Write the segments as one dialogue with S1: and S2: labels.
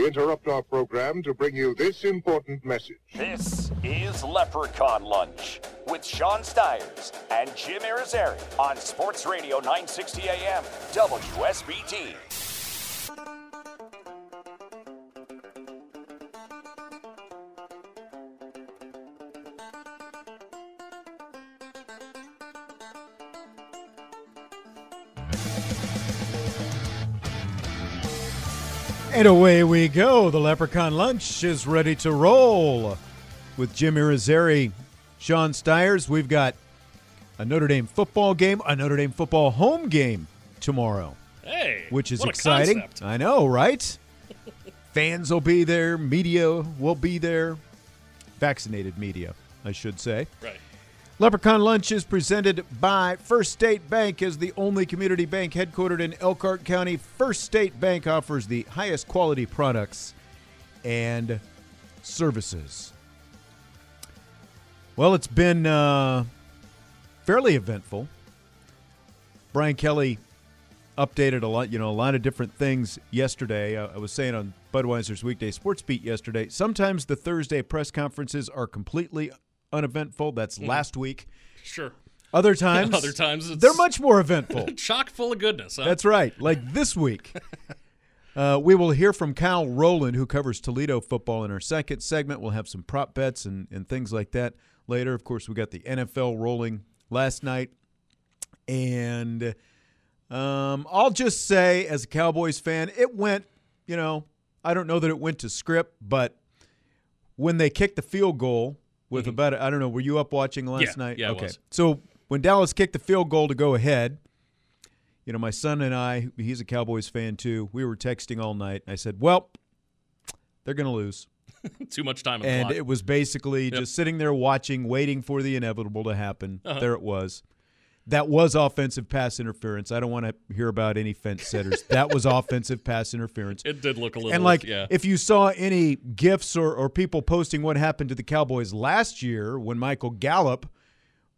S1: We interrupt our program to bring you this important message.
S2: This is Leprechaun Lunch with Sean Stiers and Jim Irizarry on Sports Radio 960 AM WSBT.
S3: And away we go. The Leprechaun Lunch is ready to roll. With Jim Irizarry, Sean Stiers, we've got a Notre Dame football game, a Notre Dame football home game tomorrow,
S4: Hey,
S3: which is exciting.
S4: concept.
S3: I know, right? Fans will be there, media will be there. Vaccinated media, I should say.
S4: Right.
S3: Leprechaun Lunch is presented by First State Bank as the only community bank headquartered in Elkhart County. First State Bank offers the highest quality products and services. Well, it's been uh, fairly eventful. Brian Kelly updated a lot, you know, a lot of different things yesterday. Uh, I was saying on Budweiser's weekday sports beat yesterday. Sometimes the Thursday press conferences are completely uneventful. That's last week.
S4: Sure.
S3: Other times,
S4: Other times it's-
S3: they're much more eventful.
S4: Chock full of goodness. Huh?
S3: That's right. Like this week, uh, we will hear from Kyle Rowland, who covers Toledo football in our second segment. We'll have some prop bets and, and things like that later. Of course, we got the NFL rolling last night. And um, I'll just say, as a Cowboys fan, it went, you know, I don't know that it went to script, but when they kicked the field goal with about, I don't know, were you up watching last
S4: Mm-hmm. Yeah,
S3: night?
S4: yeah,
S3: okay. So when Dallas kicked the field goal to go ahead, you know, my son and I, he's a Cowboys fan too. We were texting all night. I said, "Well, they're going to lose,"
S4: Too much time
S3: and
S4: clock.
S3: it was basically
S4: Yep.
S3: just sitting there watching, waiting for the inevitable to happen.
S4: Uh-huh.
S3: There it was. That was offensive pass interference. I don't want to hear about any fence setters. that was offensive pass interference.
S4: It did look a little.
S3: And like,
S4: yeah.
S3: if you saw any gifs or, or people posting what happened to the Cowboys last year when Michael Gallup,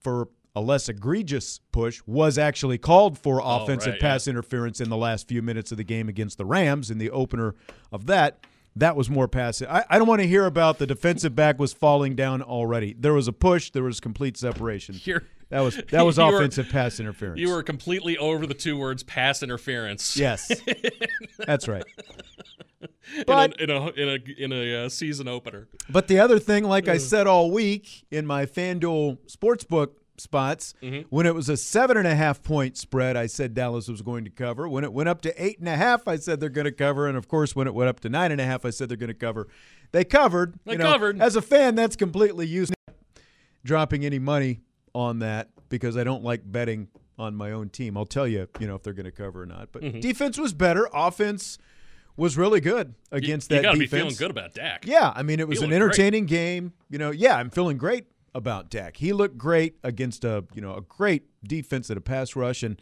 S3: for a less egregious push, was actually called for offensive
S4: Oh, right,
S3: pass interference in the last few minutes of the game against the Rams in the opener of that. That was more passive. I, I don't want to hear about the defensive back was falling down already. There was a push. There was complete separation.
S4: You're-
S3: that was that was
S4: you were-
S3: offensive pass interference.
S4: you were completely over the two words pass interference.
S3: yes, that's right.
S4: in
S3: But-
S4: a in a in a, in a uh, season opener.
S3: But the other thing, like I said all week in my FanDuel Sportsbook spots, when it was a seven and a half point spread, I said Dallas was going to cover. When it went up to eight and a half, I said they're going to cover. And of course, when it went up to nine and a half, I said they're going to cover. They covered.
S4: They
S3: you know,
S4: covered.
S3: As a fan, that's completely useless. Dropping any money on that because I don't like betting on my own team. I'll tell you, you know, if they're going to cover or not. But mm-hmm. defense was better. Offense was really good against
S4: you
S3: that
S4: gotta
S3: defense.
S4: be feeling good about Dak.
S3: Yeah, I mean it was an
S4: looked great.
S3: entertaining game. You know, yeah, I'm feeling great about Dak. He looked great against a you know a great defense at a pass rush, and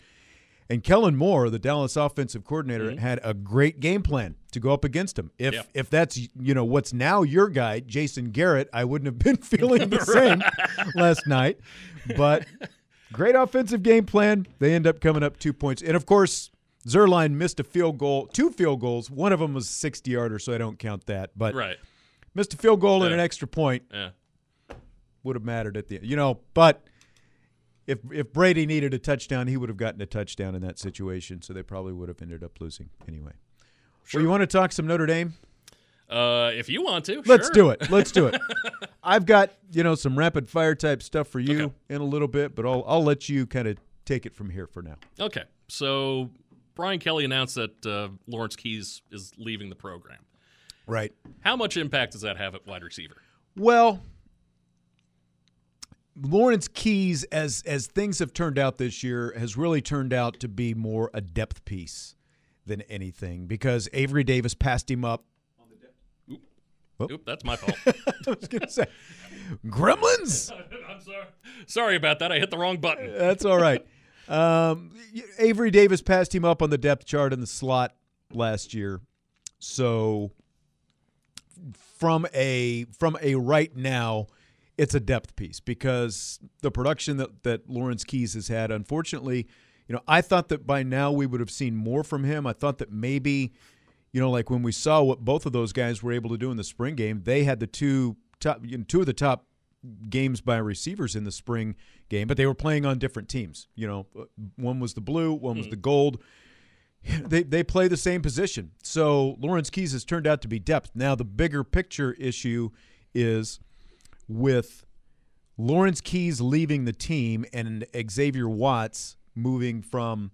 S3: and Kellen Moore, the Dallas offensive coordinator, mm-hmm. had a great game plan to go up against him. If
S4: Yeah.
S3: if that's you know what's now your guy, Jason Garrett, I wouldn't have been feeling the same last night, but. Great offensive game plan. They end up coming up two points. And of course, Zuerlein missed a field goal, two field goals. One of them was a 60 yarder, so I don't count that. But
S4: Right.
S3: missed a field goal and an extra point
S4: Yeah.
S3: would have mattered at the end. You know, but if if Brady needed a touchdown, he would have gotten a touchdown in that situation. So they probably would have ended up losing anyway. Well, you want to talk some Notre Dame?
S4: Uh, if you want to,
S3: Let's
S4: sure.
S3: do it. Let's do it. I've got you know some rapid fire type stuff for you
S4: Okay.
S3: in a little bit, but I'll I'll let you kind of take it from here for now.
S4: Okay. So Brian Kelly announced that uh, Lawrence Keys is leaving the program.
S3: Right.
S4: How much impact does that have at wide receiver?
S3: Well, Lawrence Keys, as as things have turned out this year, has really turned out to be more a depth piece than anything because Avery Davis passed him up.
S4: Oop, that's my fault.
S3: I was going to say, Gremlins.
S4: I'm sorry. Sorry about that. I hit the wrong button.
S3: That's all right. Um, Avery Davis passed him up on the depth chart in the slot last year. So from a from a right now, it's a depth piece because the production that, that Lawrence Keys has had, unfortunately, you know, I thought that by now we would have seen more from him. I thought that maybe, you know, like when we saw what both of those guys were able to do in the spring game, they had the two top you know, two of the top games by receivers in the spring game, but they were playing on different teams. You know, uh, one was the blue, one was hmm. the gold. They they play the same position. So Lawrence Keys has turned out to be depth. Now the bigger picture issue is with Lawrence Keys leaving the team and Xavier Watts moving from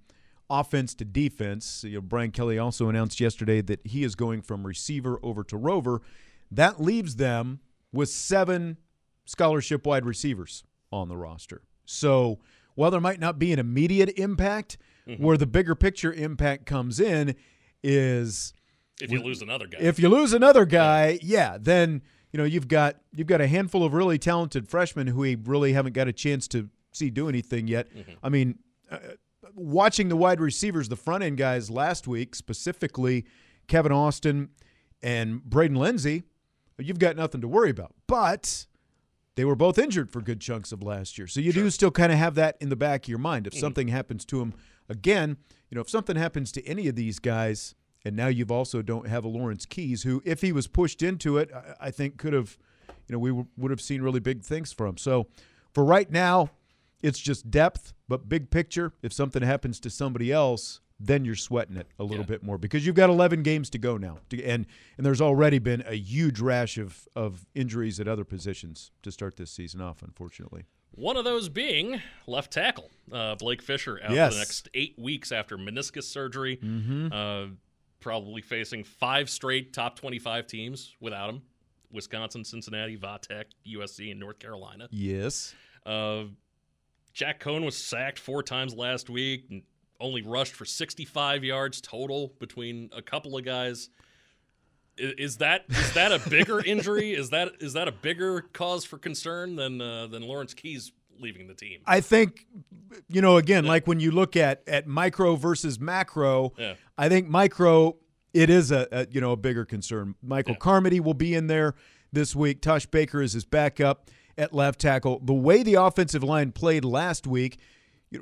S3: offense to defense. You know, Brian Kelly also announced yesterday that he is going from receiver over to rover. That leaves them with seven scholarship wide receivers on the roster. So while there might not be an immediate impact, mm-hmm. where the bigger picture impact comes in is
S4: If you lose another guy.
S3: if you lose another guy, yeah, then you know you've got you've got a handful of really talented freshmen who we really haven't got a chance to see do anything yet. I mean, uh, watching the wide receivers, the front end guys last week, specifically Kevin Austin and Braden Lenzy, you've got nothing to worry about. But they were both injured for good chunks of last year. So you do still kind of have that in the back of your mind. If something happens to them again, you know, if something happens to any of these guys, and now you've also don't have a Lawrence Keys who, if he was pushed into it, I, I think could have, you know, we w- would have seen really big things from. So for right now, it's just depth, but big picture, if something happens to somebody else, then you're sweating it a little
S4: Yeah.
S3: bit more because you've got 11 games to go now, to, and and there's already been a huge rash of of injuries at other positions to start this season off. Unfortunately,
S4: One of those being left tackle uh, Blake Fisher out
S3: Yes.
S4: for the next eight weeks after meniscus surgery.
S3: Mm-hmm.
S4: Uh, probably facing five straight top 25 teams without him Wisconsin, Cincinnati, Vatech, USC, and North Carolina.
S3: yes,
S4: Uh, Jack Coan was sacked four times last week and only rushed for 65 yards total between a couple of guys. Is that is that a bigger injury? Is that is that a bigger cause for concern than uh, than Lawrence Keys leaving the team?
S3: I think you know again, like when you look at at micro versus macro,
S4: Yeah.
S3: I think micro it is a, a you know a bigger concern. Michael
S4: Yeah.
S3: Carmody will be in there this week. Tosh Baker is his backup at left tackle. The way the offensive line played last week.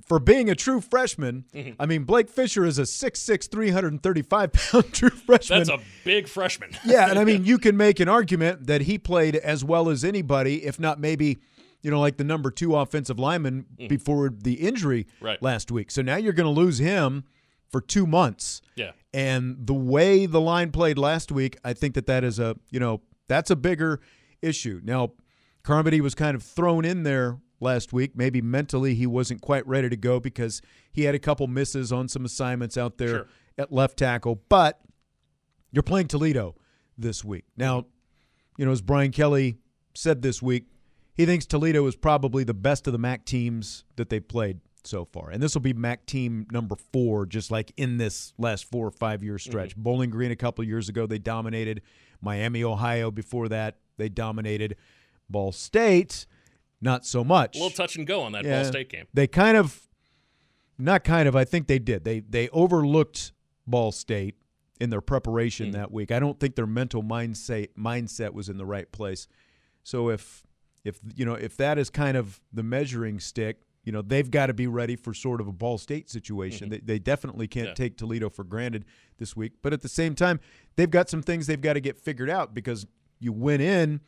S3: For being a true freshman,
S4: Mm-hmm.
S3: I mean Blake Fisher is a 6'6", 335 pound true freshman.
S4: That's a big freshman.
S3: yeah, and I mean, you can make an argument that he played as well as anybody, if not maybe, you know, like the number two offensive lineman before the injury
S4: Mm. Right.
S3: last week. So now you're going to lose him for two months.
S4: Yeah.
S3: And the way the line played last week, I think that that is a, you know, that's a bigger issue. Now, Carmody was kind of thrown in there last week. Maybe mentally he wasn't quite ready to go because he had a couple misses on some assignments out there
S4: Sure.
S3: at left tackle. But you're playing Toledo this week. Now, you know, as Brian Kelly said this week, he thinks Toledo is probably the best of the MAC teams that they've played so far. And this will be MAC team number four, just like in this last four or five year mm-hmm. stretch. Bowling Green a couple years ago, they dominated. Miami, Ohio before that, they dominated. Ball State, not so much.
S4: A little touch and go on that
S3: Yeah.
S4: Ball State game.
S3: They kind of, not kind of. I think they did. They they overlooked Ball State in their preparation mm. that week. I don't think their mental mindset mindset was in the right place. So if if you know if that is kind of the measuring stick, you know they've got to be ready for sort of a Ball State situation. Mm-hmm. They, they definitely can't
S4: Yeah.
S3: take Toledo for granted this week. But at the same time, they've got some things they've got to get figured out because you went in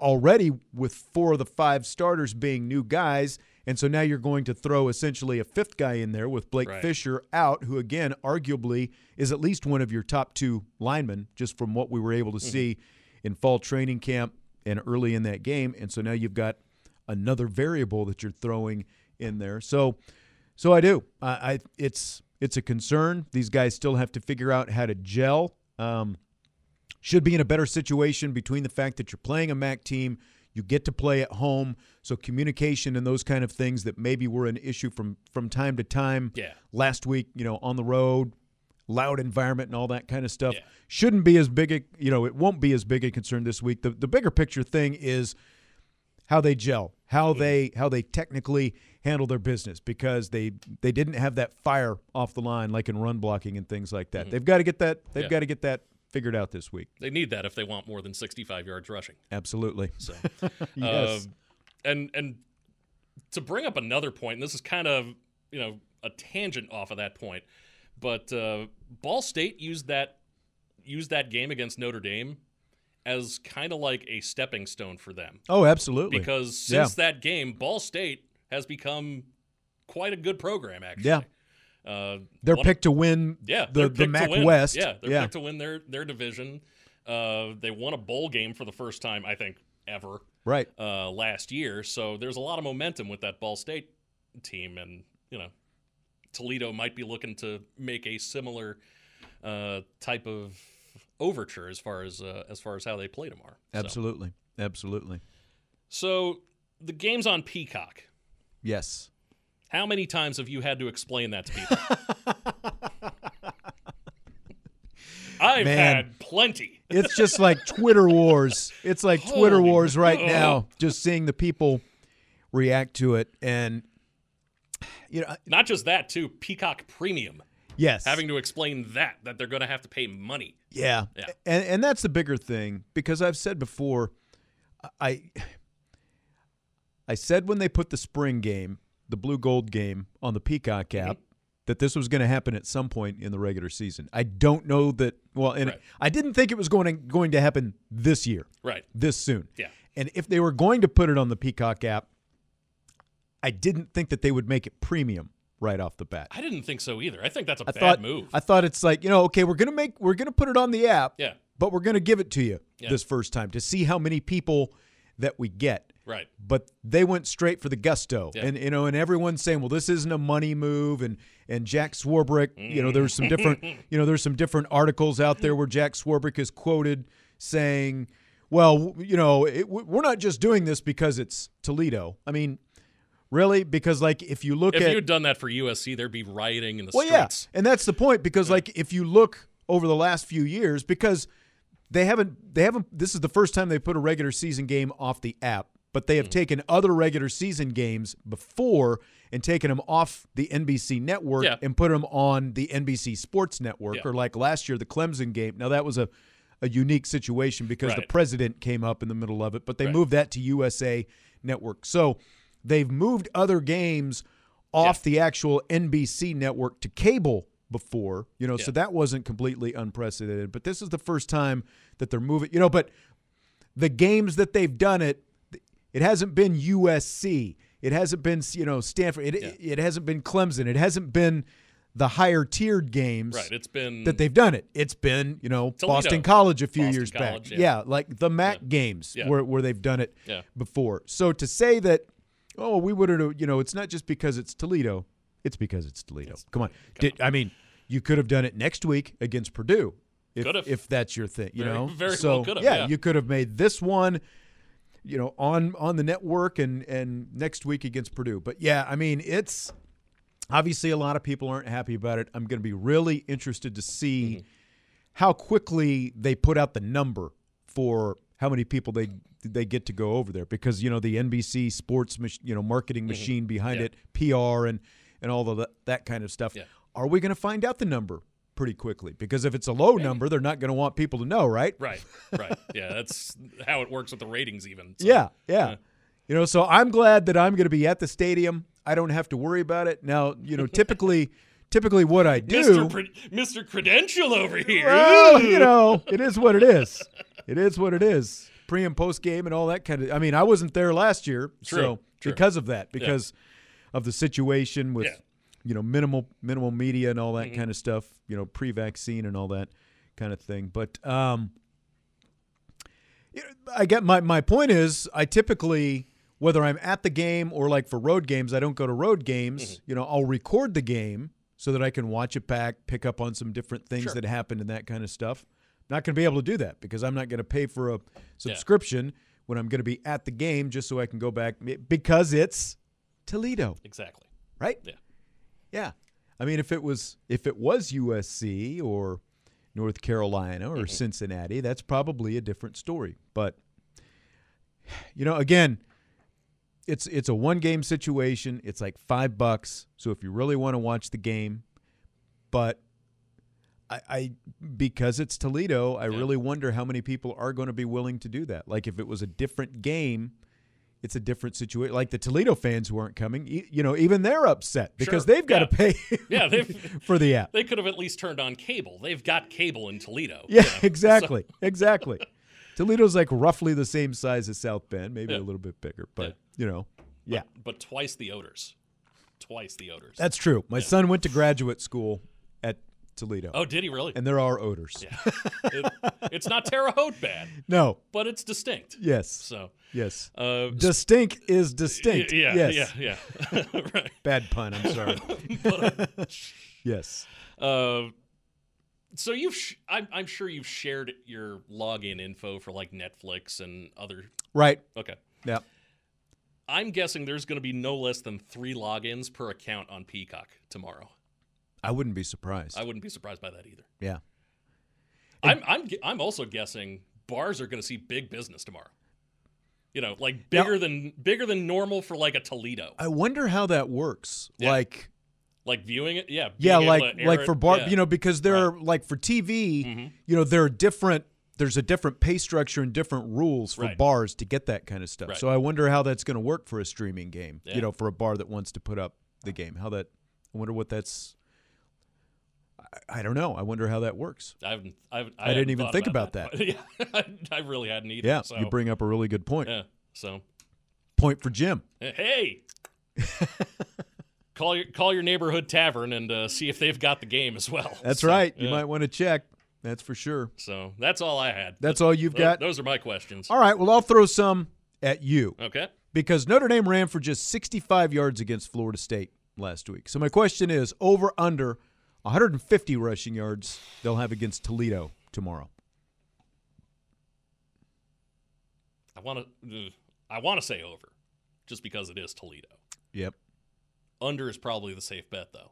S3: already with four of the five starters being new guys. And so now you're going to throw essentially a fifth guy in there with Blake
S4: Right.
S3: Fisher out, who again, arguably, is at least one of your top two linemen, just from what we were able to mm-hmm. see in fall training camp and early in that game. And so now you've got another variable that you're throwing in there. So, so I do. I, I it's it's a concern. These guys still have to figure out how to gel. Um, should be in a better situation between the fact that you're playing a MAC team, you get to play at home, so communication and those kind of things that maybe were an issue from from time to time.
S4: Yeah.
S3: Last week, you know, on the road, loud environment and all that kind of stuff.
S4: Yeah.
S3: Shouldn't be as big a you know it won't be as big a concern this week. The the bigger picture thing is how they gel, how they how they technically handle their business because they they didn't have that fire off the line like in run blocking and things like that. They've got to get that they've
S4: Yeah.
S3: got to get that figured out this week.
S4: They need that if they want more than 65 yards rushing.
S3: Absolutely.
S4: So,
S3: Yes.
S4: uh, and and to bring up another point, and this is kind of you know a tangent off of that point, but uh, Ball State used that used that game against Notre Dame as kind of like a stepping stone for them
S3: Oh, absolutely.
S4: because
S3: Yeah.
S4: since that game, Ball State has become quite a good program. Actually,
S3: Yeah.
S4: Uh,
S3: They're picked to win
S4: yeah,
S3: the, the MAC
S4: win.
S3: West.
S4: Yeah, they're
S3: yeah.
S4: picked to win their their division. Uh, they won a bowl game for the first time, I think, ever
S3: right.
S4: uh, last year. So there's a lot of momentum with that Ball State team, and you know, Toledo might be looking to make a similar uh, type of overture as far as uh, as far as how they play tomorrow. So-
S3: Absolutely. Absolutely.
S4: So, the game's on Peacock.
S3: Yes.
S4: How many times have you had to explain that to people? I've
S3: Man.
S4: had plenty.
S3: It's just like Twitter wars. It's like Twitter wars right now. Just seeing the people react to it, and you know,
S4: Not just that, too. Peacock Premium.
S3: yes,
S4: Having to explain that that they're going to have to pay money.
S3: yeah,
S4: Yeah.
S3: and and that's the bigger thing because I've said before, I I said when they put the spring game, the blue gold game on the Peacock
S4: Mm-hmm.
S3: app. That this was going to happen at some point in the regular season. I don't know that. Well, and
S4: Right.
S3: I didn't think it was going to going to happen this year.
S4: Right.
S3: this soon.
S4: Yeah.
S3: And if they were going to put it on the Peacock app, I didn't think that they would make it premium right off the bat.
S4: I didn't think so either. I think that's a
S3: I
S4: bad
S3: thought
S4: move.
S3: I thought it's like, you know, okay, we're going to make we're going to put it on the app,
S4: yeah.
S3: but we're going to give it to you
S4: Yeah.
S3: this first time to see how many people that we get.
S4: Right.
S3: But they went straight for the gusto.
S4: Yeah.
S3: And you know, and everyone's saying, well, this isn't a money move and and Jack Swarbrick, you know, there's some mm. different you know, there's some different articles out there where Jack Swarbrick is quoted saying, well, you know, it, we're not just doing this because it's Toledo. I mean, really because like if you look
S4: If
S3: at
S4: you had done that for USC, there'd be rioting in the
S3: well, yeah, and that's the point because like if you look over the last few years, because they haven't they haven't this is the first time they put a regular season game off the app, but they have
S4: Mm.
S3: taken other regular season games before and taken them off the NBC network
S4: Yeah.
S3: and put them on the NBC Sports Network
S4: Yeah.
S3: or like last year the Clemson game. Now that was a a unique situation because the president came up in the middle of it, but they
S4: Right.
S3: moved that to USA Network. So they've moved other games off the actual NBC network to cable before, you know, so that wasn't completely unprecedented. But this is the first time that they're moving, you know, but the games that they've done it, it hasn't been USC. It hasn't been, you know, Stanford. It,
S4: Yeah.
S3: it hasn't been Clemson. It hasn't been the higher tiered games
S4: Right. It's been
S3: that they've done it. It's been, you know,
S4: Toledo.
S3: Boston College a few
S4: Boston
S3: years
S4: College,
S3: back.
S4: yeah.
S3: like the MAC
S4: Yeah.
S3: games
S4: Yeah.
S3: where, where they've done it
S4: Yeah.
S3: before. So to say that, oh, we would have, you know, it's not just because it's Toledo, it's because it's Toledo. Come on. Did, I mean, you could have done it next week against Purdue. If, if that's your thing, you
S4: Very-
S3: know,
S4: very
S3: so
S4: well
S3: yeah,
S4: yeah.
S3: you could have made this one, you know, on on the network and and next week against Purdue. But yeah, I mean, it's obviously a lot of people aren't happy about it. I'm going to be really interested to see
S4: Mm-hmm.
S3: how quickly they put out the number for how many people they they get to go over there because you know the NBC sports mach- you know marketing machine behind
S4: Mm-hmm. Yeah.
S3: it, PR and and all of that that kind of stuff.
S4: Yeah.
S3: Are we going to find out the number pretty quickly? Because if it's a low number, they're not going to want people to know, right?
S4: right. Right. Yeah. That's how it works with the ratings, even. So,
S3: Yeah, yeah. You know, so I'm glad that I'm going to be at the stadium. I don't have to worry about it. Now, you know, typically typically what I do
S4: Mr. Pre- Mr. Credential over here.
S3: Well, you know, it is what it is. It is what it is. Pre and post game and all that kind of. I mean, I wasn't there last year,
S4: True,
S3: so
S4: true.
S3: because of that, because of the situation with
S4: Yeah. Mm-hmm.
S3: you know minimal minimal media and all that kind of stuff. You know, pre-vaccine and all that kind of thing. But um, I get my my point is I typically whether I'm at the game or like for road games, I don't go to road games.
S4: Mm-hmm.
S3: You know, I'll record the game so that I can watch it back, pick up on some different things
S4: Sure.
S3: that happened and that kind of stuff. Not going to be able to do that because I'm not going to pay for a subscription when I'm going to be at the game just so I can go back because it's Toledo,
S4: Exactly.
S3: right?
S4: Yeah.
S3: Yeah. I mean, if it was if it was USC or North Carolina or mm-hmm. Cincinnati, that's probably a different story. But you know, again, it's it's a one game situation. It's like five bucks. So if you really want to watch the game, but I, I because it's Toledo, I really wonder how many people are going to be willing to do that. Like if it was a different game, it's a different situation. Like the Toledo fans who aren't coming, you know, even they're upset because
S4: Sure.
S3: they've got to pay
S4: Yeah,
S3: for the app.
S4: They could have at least turned on cable. They've got cable in Toledo.
S3: Yeah,
S4: you know?
S3: exactly, exactly. Toledo's like roughly the same size as South Bend, maybe
S4: Yeah.
S3: a little bit bigger, but
S4: Yeah.
S3: you know, yeah,
S4: But twice the odors. Twice the odors.
S3: that's true. My son went to graduate school Toledo,
S4: oh, did he really?
S3: and there are odors.
S4: Yeah. It- it's not Terre Haute bad,
S3: No,
S4: but it's distinct.
S3: yes,
S4: So,
S3: yes.
S4: uh,
S3: Distinct is distinct.
S4: Yeah,
S3: yes.
S4: yeah, yeah. right.
S3: Bad pun. I'm sorry. yes.
S4: Uh, so you've, sh- I'm, I'm sure you've shared your login info for like Netflix and other.
S3: Right.
S4: Okay.
S3: Yeah.
S4: I'm guessing there's going to be no less than three logins per account on Peacock tomorrow.
S3: I wouldn't be surprised.
S4: I wouldn't be surprised by that either.
S3: yeah.
S4: I'm, I'm, I'm also guessing bars are going to see big business tomorrow. You know, like
S3: Now-
S4: bigger than bigger than normal for like a Toledo.
S3: I wonder how that works.
S4: Yeah.
S3: Like,
S4: Like viewing it, yeah,
S3: yeah, like like
S4: it,
S3: for bar,
S4: yeah.
S3: you know, because there are like for TV,
S4: Mhm.
S3: you know, there are different. There's a different pay structure and different rules for
S4: Right.
S3: bars to get that kind of stuff.
S4: Right.
S3: So I wonder how that's going to work for a streaming game.
S4: Yeah.
S3: You know, for a bar that wants to put up the game. How that? I wonder what that's. I, I don't know. I wonder how that works.
S4: I haven't, I,
S3: I didn't even think about
S4: that. yeah, I, really hadn't either.
S3: Yeah,
S4: so,
S3: you bring up a really good point.
S4: yeah, so
S3: Point for Jim.
S4: hey, call your call your neighborhood tavern and uh, see if they've got the game as well.
S3: That's
S4: So,
S3: right. You
S4: yeah.
S3: might want to check. That's for sure.
S4: So that's all I had.
S3: That's
S4: Th-
S3: all you've got?
S4: Those are my questions.
S3: All right. Well, I'll throw some at you
S4: Okay.
S3: because Notre Dame ran for just 65 yards against Florida State last week. So my question is over under 150 rushing yards they'll have against Toledo tomorrow.
S4: I want to. I want to say over, just because it is Toledo.
S3: Yep.
S4: Under is probably the safe bet though,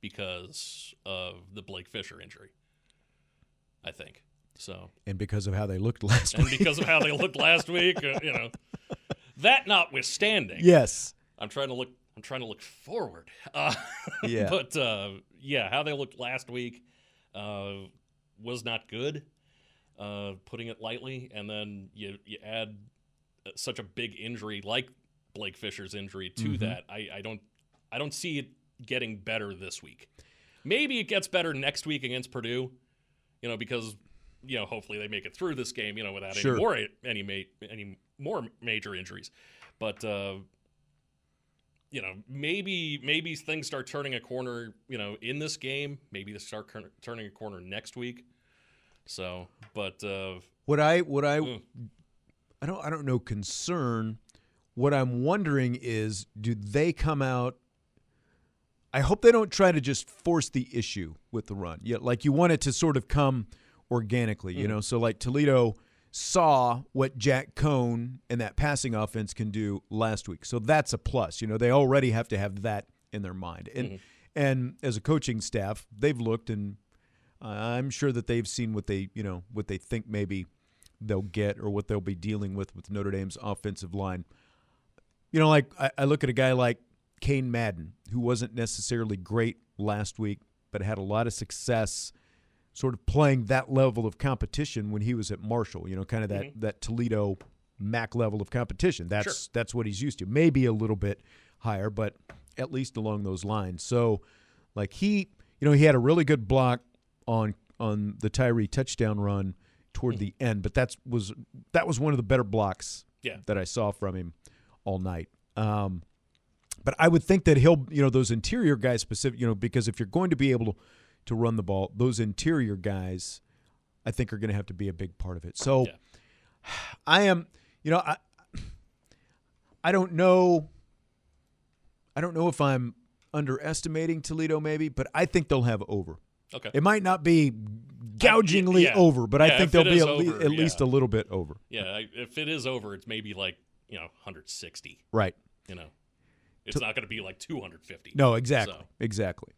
S4: because of the Blake Fisher injury. I think so,
S3: And because of how they looked last
S4: and
S3: week.
S4: because of how they looked last week, uh, you know. That notwithstanding,
S3: yes.
S4: I'm trying to look. I'm trying to look forward. Uh,
S3: Yeah.
S4: but uh, yeah, how they looked last week uh, was not good. Uh, putting it lightly, and then you you add uh, such a big injury like Blake Fisher's injury to
S3: Mm-hmm.
S4: that. I, I don't I don't see it getting better this week. Maybe it gets better next week against Purdue. You know, because you know hopefully they make it through this game. You know, without
S3: Sure.
S4: any more any ma- any more major injuries. But uh, you know, maybe maybe things start turning a corner. You know, in this game, maybe they start cur- turning a corner next week. So, but uh,
S3: What I what I
S4: Mm.
S3: I don't I don't know concern. What I'm wondering is do they come out I hope they don't try to just force the issue with the run. Yet, like you want it to sort of come organically, you know. So like Toledo saw what Jack Coan and that passing offense can do last week. So that's a plus. You know, they already have to have that in their mind. And and as a coaching staff, they've looked and uh, I'm sure that they've seen what they, you know, what they think maybe they'll get or what they'll be dealing with with Notre Dame's offensive line. You know, like I, I look at a guy like Cain Madden, who wasn't necessarily great last week, but had a lot of success sort of playing that level of competition when he was at Marshall, you know, kind of that, that Toledo MAC level of competition. That's
S4: Sure.
S3: that's what he's used to. Maybe a little bit higher, but at least along those lines. So like he you know, he had a really good block on on the Tyree touchdown run toward the end, but that's was that was one of the better blocks
S4: Yeah.
S3: that I saw from him all night. Um, but I would think that he'll, you know, those interior guys specific, you know, because if you're going to be able to, to run the ball, those interior guys, I think are going to have to be a big part of it. So
S4: Yeah.
S3: I am, you know, I I don't know I don't know if I'm underestimating Toledo maybe, but I think they'll have over.
S4: okay,
S3: It might not be gougingly
S4: yeah.
S3: over, but
S4: Yeah,
S3: I think they'll be at,
S4: over,
S3: at least a little bit over.
S4: yeah. If it is over, it's maybe like you know 160.
S3: Right.
S4: You know, it's not going to be like 250.
S3: No, exactly.
S4: So.
S3: Exactly.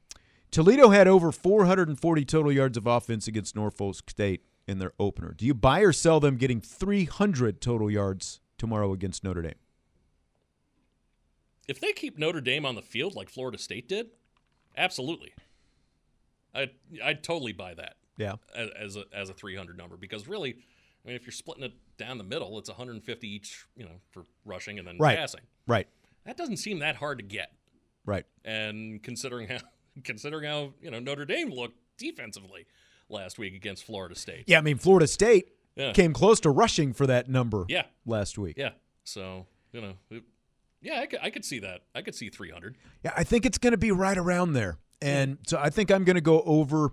S3: Toledo had over 440 total yards of offense against Norfolk State in their opener. Do you buy or sell them getting 300 total yards tomorrow against Notre Dame?
S4: If they keep Notre Dame on the field like Florida State did, absolutely. I I'd totally buy that
S3: Yeah.
S4: as, as a as a 300 number because really, I mean, if you're splitting it down the middle, it's 150 each, you know, for rushing and then
S3: Right.
S4: passing.
S3: Right.
S4: That doesn't seem that hard to get.
S3: Right.
S4: And considering how considering how you know Notre Dame looked defensively last week against Florida State.
S3: Yeah, I mean Florida State
S4: Yeah.
S3: came close to rushing for that number
S4: Yeah.
S3: last week.
S4: Yeah. So you know, it- yeah, I could, I could see that. I could see 300.
S3: Yeah, I think it's going to be right around there, and so I think I'm going to go over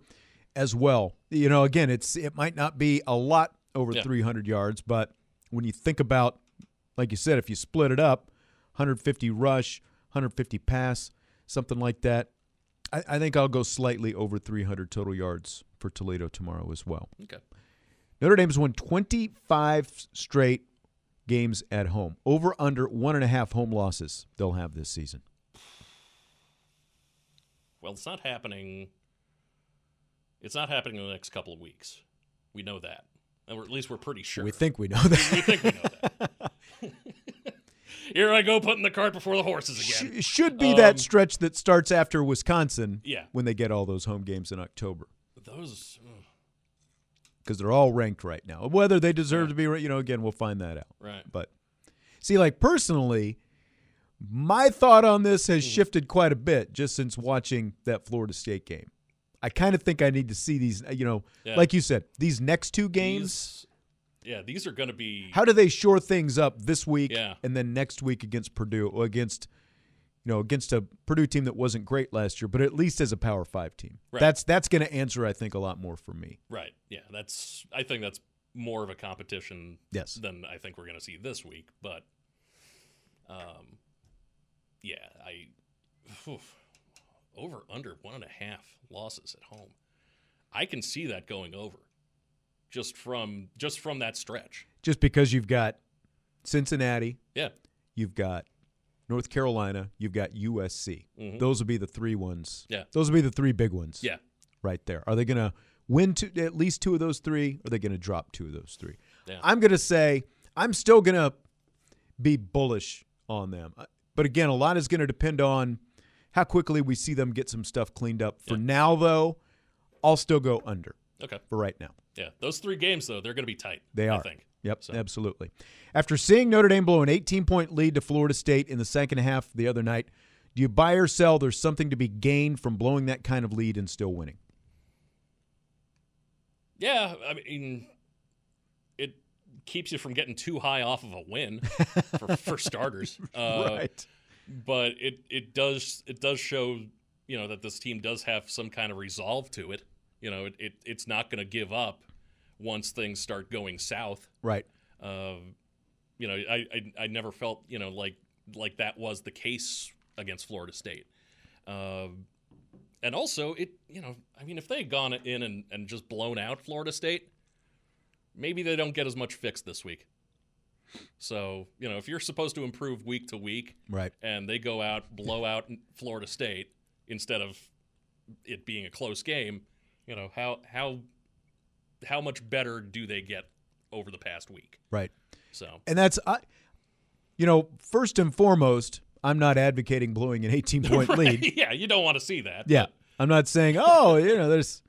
S3: as well. You know, again, it's it might not be a lot over
S4: Yeah.
S3: 300 yards, but when you think about, like you said, if you split it up, 150 rush, 150 pass, something like that, I, I think I'll go slightly over 300 total yards for Toledo tomorrow as well.
S4: Okay.
S3: Notre Dame's won 25 straight games at home. Over under one and a half home losses they'll have this season.
S4: Well, it's not happening. It's not happening in the next couple of weeks. We know that, or at least we're pretty sure.
S3: We think we know that.
S4: we think we know that. Here I go, putting the cart before the horses again.
S3: Sh- should be
S4: Um,
S3: that stretch that starts after Wisconsin
S4: Yeah.
S3: when they get all those home games in October
S4: Those,
S3: because they're all ranked right now. Whether they deserve to be, you know, again, we'll find that out.
S4: right?
S3: But see, like personally, my thought on this has shifted quite a bit just since watching that Florida State game. I kind of think I need to see these, you know,
S4: Yeah.
S3: like you said, these next two games.
S4: These- yeah, these are going to be.
S3: How do they shore things up this week
S4: Yeah.
S3: and then next week against Purdue or against you know against a Purdue team that wasn't great last year, but at least as a Power Five team.
S4: Right.
S3: That's that's going to answer, I think, a lot more for me.
S4: Right. Yeah. That's. I think that's more of a competition.
S3: Yes.
S4: Than I think we're going to see this week, but. Um. Yeah, I. oof. over under one and a half losses at home. I can see that going over, just from just from that stretch.
S3: Just because you've got Cincinnati,
S4: Yeah.
S3: you've got North Carolina, you've got USC. Those will be the three ones.
S4: Mm-hmm. Yeah.
S3: Those will be the three big ones.
S4: Yeah.
S3: Right there. Are they going to win two, at least two of those three? Or are they going to drop two of those three?
S4: Yeah.
S3: I'm going to say I'm still going to be bullish on them. Uh, But again, a lot is going to depend on how quickly we see them get some stuff cleaned up. For
S4: Yeah.
S3: now, though, I'll still go under
S4: Okay.
S3: for right now.
S4: Yeah. Those three games though, they're going to be tight.
S3: They are.
S4: I think.
S3: Yep,
S4: So-
S3: absolutely. After seeing Notre Dame blow an 18 point lead to Florida State in the second half the other night, do you buy or sell there's something to be gained from blowing that kind of lead and still winning?
S4: Yeah, I mean, it keeps you from getting too high off of a win for, for starters. Uh, But it it does it does show you know that this team does have some kind of resolve to it. You know, it, it it's not going to give up once things start going south.
S3: Right.
S4: Um, you know, I, I I never felt you know like like that was the case against Florida State. Um, and also, it you know, I mean, if they had gone in and, and just blown out Florida State, maybe they don't get as much fixed this week. So you know, if you're supposed to improve week to week,
S3: Right.
S4: and they go out blow out Florida State instead of it being a close game, you know how how how much better do they get over the past week?
S3: Right.
S4: So
S3: And that's, I, you know, first and foremost, I'm not advocating blowing an 18 point lead.
S4: yeah, you don't want to see that.
S3: Yeah. I'm not saying, oh, you know, there's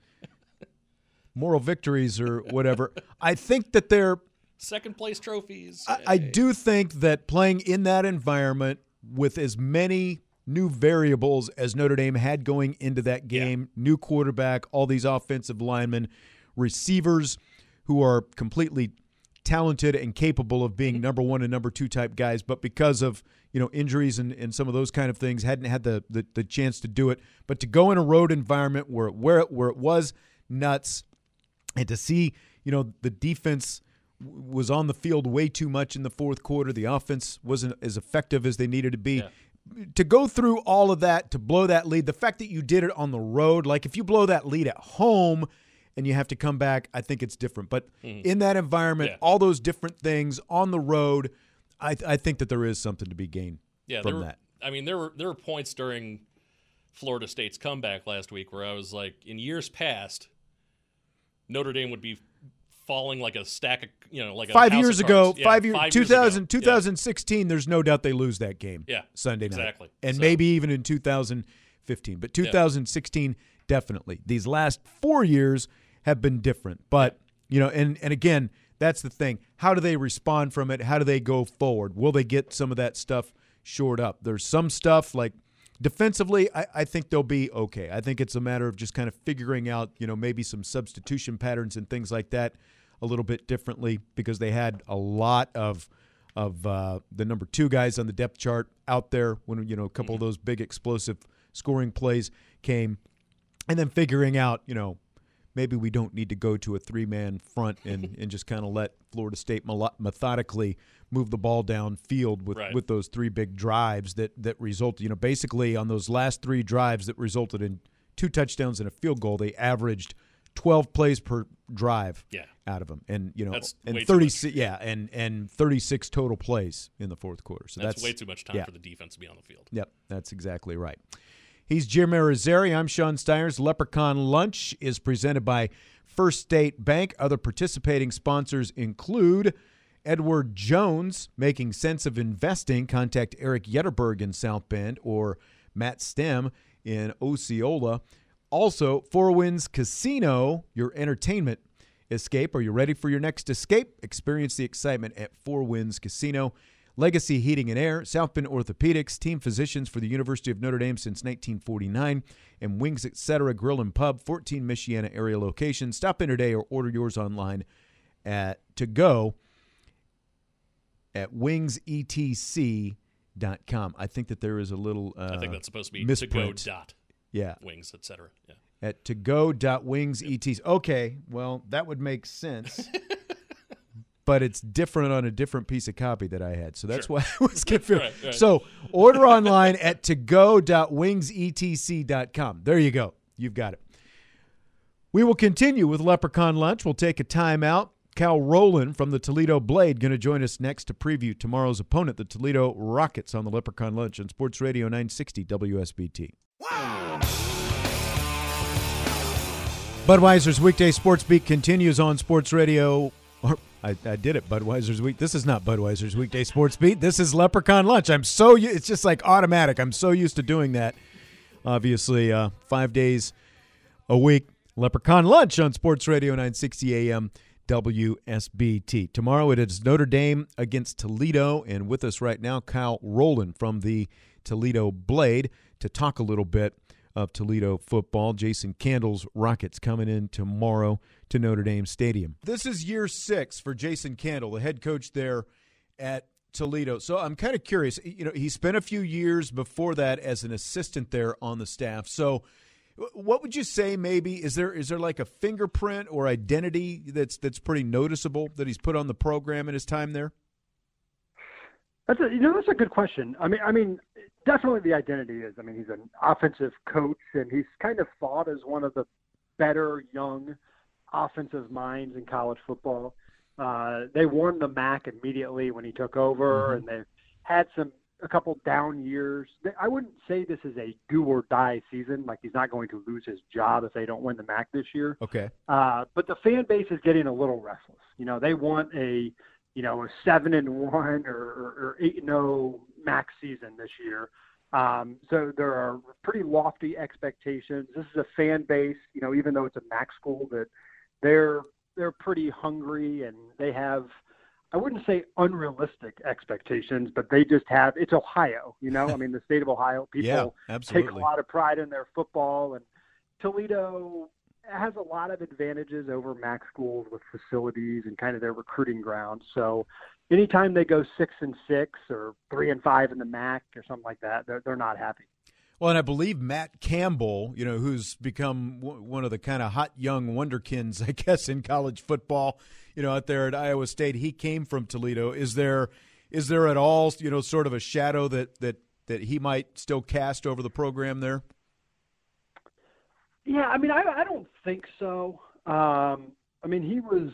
S3: moral victories or whatever. I think that they're
S4: Second place trophies.
S3: I, I do think that playing in that environment with as many new variables as Notre Dame had going into that game, new quarterback, all these offensive linemen, receivers who are completely talented and capable of being mm-hmm. number one and number two type guys, but because of you know injuries and, and some of those kind of things, hadn't had the, the the chance to do it. But to go in a road environment where where it, where it was nuts, and to see you know the defense was on the field way too much in the fourth quarter. The offense wasn't as effective as they needed to be. To go through all of that, to blow that lead, the fact that you did it on the road, like if you blow that lead at home and you have to come back, I think it's different. But mm-hmm. in that environment,
S4: Yeah.
S3: all those different things on the road, I, I think that there is something to be gained
S4: yeah,
S3: from
S4: were,
S3: that.
S4: I mean, there were there were points during Florida State's comeback last week, where I was like, in years past, Notre Dame would be falling like a stack of, you know, like a
S3: five years ago.
S4: Yeah,
S3: five, year,
S4: five
S3: 2000,
S4: years ago.
S3: 2016, there's no doubt they lose that game.
S4: Yeah,
S3: Sunday night.
S4: exactly.
S3: And
S4: So-
S3: maybe even in 2015. But 2016, definitely. These last four years have been different. But, you know, and, and again, that's the thing. How do they respond from it? How do they go forward? Will they get some of that stuff shored up? There's some stuff like defensively, I, I think they'll be okay. I think it's a matter of just kind of figuring out, you know, maybe some substitution patterns and things like that a little bit differently because they had a lot of of uh, the number two guys on the depth chart out there when you know a couple of those big explosive scoring plays came, and then figuring out you know maybe we don't need to go to a three man front and, and just kind of let Florida State methodically move the ball downfield with,
S4: Right.
S3: with those three big drives that that resulted you know basically on those last three drives that resulted in two touchdowns and a field goal they averaged 12 plays per drive
S4: Yeah.
S3: out of them and you know
S4: That's
S3: and 36 yeah and and 36 total plays in the fourth quarter so
S4: That's,
S3: that's,
S4: way too much time
S3: yeah.
S4: for the defense to be on the field.
S3: Yep, that's exactly right. He's Jim Irizarry. I'm Sean Stires. Leprechaun Lunch is presented by First State Bank. Other participating sponsors include Edward Jones, making sense of investing. Contact Eric Yetterberg in South Bend or Matt Stem in Osceola. Also, Four Winds Casino, your entertainment escape. Are you ready for your next escape? Experience the excitement at Four Winds Casino. Legacy Heating and Air, South Bend Orthopedics, team physicians for the University of Notre Dame since 1949, and Wings Etc. Grill and Pub, 14 Michiana area locations. Stop in today or order yours online at to go at wingsetc.com. I think that there is a little uh,
S4: I think that's supposed to be to
S3: misprint.
S4: go dot
S3: yeah
S4: wings, etc. Yeah.
S3: at to go.wingsets. Okay, well, that would make sense. but it's different on a different piece of copy that I had. So that's
S4: Sure.
S3: why I was confused.
S4: Right, right.
S3: So order online at to go.wingsetc.com. There you go. You've got it. We will continue with Leprechaun Lunch. We'll take a timeout. Cal Rowland from the Toledo Blade going to join us next to preview tomorrow's opponent, the Toledo Rockets, on the Leprechaun Lunch on Sports Radio 960 WSBT. Budweiser's weekday sports beat continues on Sports Radio. Or, I, I did it, Budweiser's week. This is not Budweiser's weekday sports beat. This is Leprechaun Lunch. I'm so it's just like automatic. I'm so used to doing that. Obviously, uh, five days a week. Leprechaun Lunch on Sports Radio 960 AM WSBT. Tomorrow it is Notre Dame against Toledo, and with us right now, Kyle Rowland from the Toledo Blade to talk a little bit of Toledo football. Jason Candle's Rockets coming in tomorrow to Notre Dame Stadium. This is year six for Jason Candle, the head coach there at Toledo. So I'm kind of curious. You know, he spent a few years before that as an assistant there on the staff. So what would you say maybe is there is there like a fingerprint or identity that's that's pretty noticeable that he's put on the program in his time there?
S5: That's a, you know that's a good question. I mean, I mean, definitely the identity is. I mean, he's an offensive coach, and he's kind of thought as one of the better young offensive minds in college football. Uh, they won the MAC immediately when he took over, and they've had some a couple down years. They- I wouldn't say this is a do or die season. Like he's not going to lose his job if they don't win the MAC this year.
S3: Okay.
S5: Uh, but the fan base is getting a little restless. You know, they want a, you know, a seven and one or, or, or eight and zero max season this year. Um, so there are pretty lofty expectations. This is a fan base, you know, even though it's a MAC school, that they're they're pretty hungry and they have. I wouldn't say unrealistic expectations, but they just have. It's Ohio, you know. I mean, the state of Ohio, people
S3: yeah,
S5: take a lot of pride in their football and Toledo has a lot of advantages over MAC schools with facilities and kind of their recruiting ground. So anytime they go six and six or three and five in the MAC or something like that, they're, they're not happy.
S3: Well, and I believe Matt Campbell, you know, who's become w- one of the kind of hot young wonderkins, I guess, in college football, you know, out there at Iowa State. He came from Toledo. Is there, is there at all, you know, sort of a shadow that that that he might still cast over the program there?
S5: Yeah, I mean, I, I don't think so. Um, I mean, he was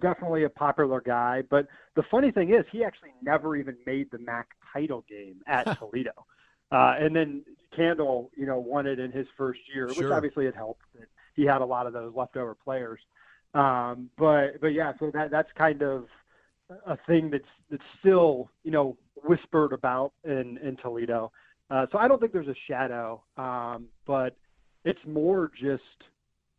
S5: definitely a popular guy, but the funny thing is, he actually never even made the MAC title game at Toledo. Uh, and then Candle, you know, won it in his first year,
S3: Sure.
S5: which obviously it helped that he had a lot of those leftover players. Um, but but yeah, so that that's kind of a thing that's that's still you know whispered about in in Toledo. Uh, so I don't think there's a shadow, um, but it's more just